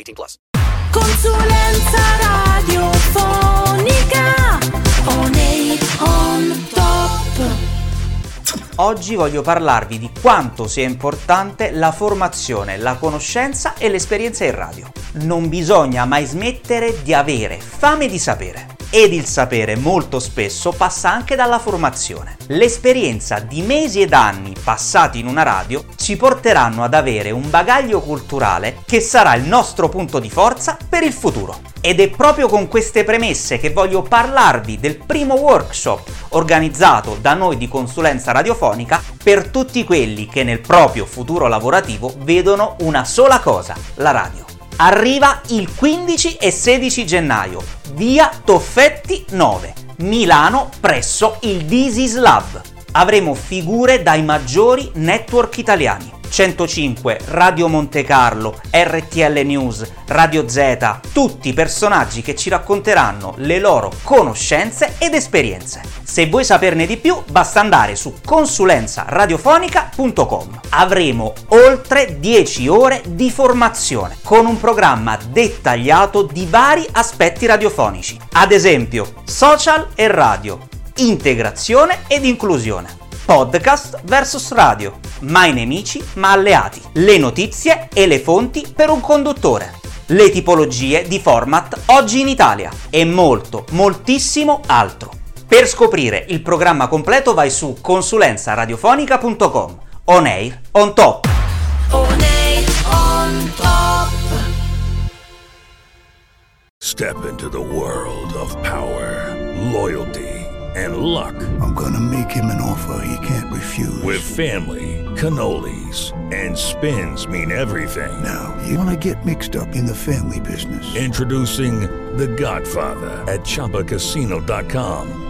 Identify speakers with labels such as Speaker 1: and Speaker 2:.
Speaker 1: 18 plus.
Speaker 2: Consulenza radiofonica On on top
Speaker 3: Oggi voglio parlarvi di quanto sia importante la formazione, la conoscenza e l'esperienza in radio. Non bisogna mai smettere di avere fame di sapere. Ed il sapere molto spesso passa anche dalla formazione. L'esperienza di mesi ed anni passati in una radio ci porteranno ad avere un bagaglio culturale che sarà il nostro punto di forza per il futuro. Ed è proprio con queste premesse che voglio parlarvi del primo workshop organizzato da noi di consulenza radiofonica per tutti quelli che nel proprio futuro lavorativo vedono una sola cosa, la radio. Arriva il 15 e 16 gennaio, via Toffetti 9, Milano presso il is Lab. Avremo figure dai maggiori network italiani. 105, Radio Monte Carlo, RTL News, Radio Z, tutti personaggi che ci racconteranno le loro conoscenze ed esperienze. Se vuoi saperne di più, basta andare su consulenzaradiofonica.com. Avremo oltre 10 ore di formazione con un programma dettagliato di vari aspetti radiofonici, ad esempio social e radio, integrazione ed inclusione podcast versus radio, mai nemici ma alleati, le notizie e le fonti per un conduttore, le tipologie di format oggi in Italia e molto, moltissimo altro. Per scoprire il programma completo vai su consulenzaradiofonica.com. On air, on top.
Speaker 2: On air, on top
Speaker 4: Step into the world of power, loyalty, and luck.
Speaker 5: I'm gonna make him an offer he can't refuse.
Speaker 4: With family, cannolis, and spins mean everything.
Speaker 5: Now, you wanna get mixed up in the family business.
Speaker 4: Introducing The Godfather at ChumbaCasino.com.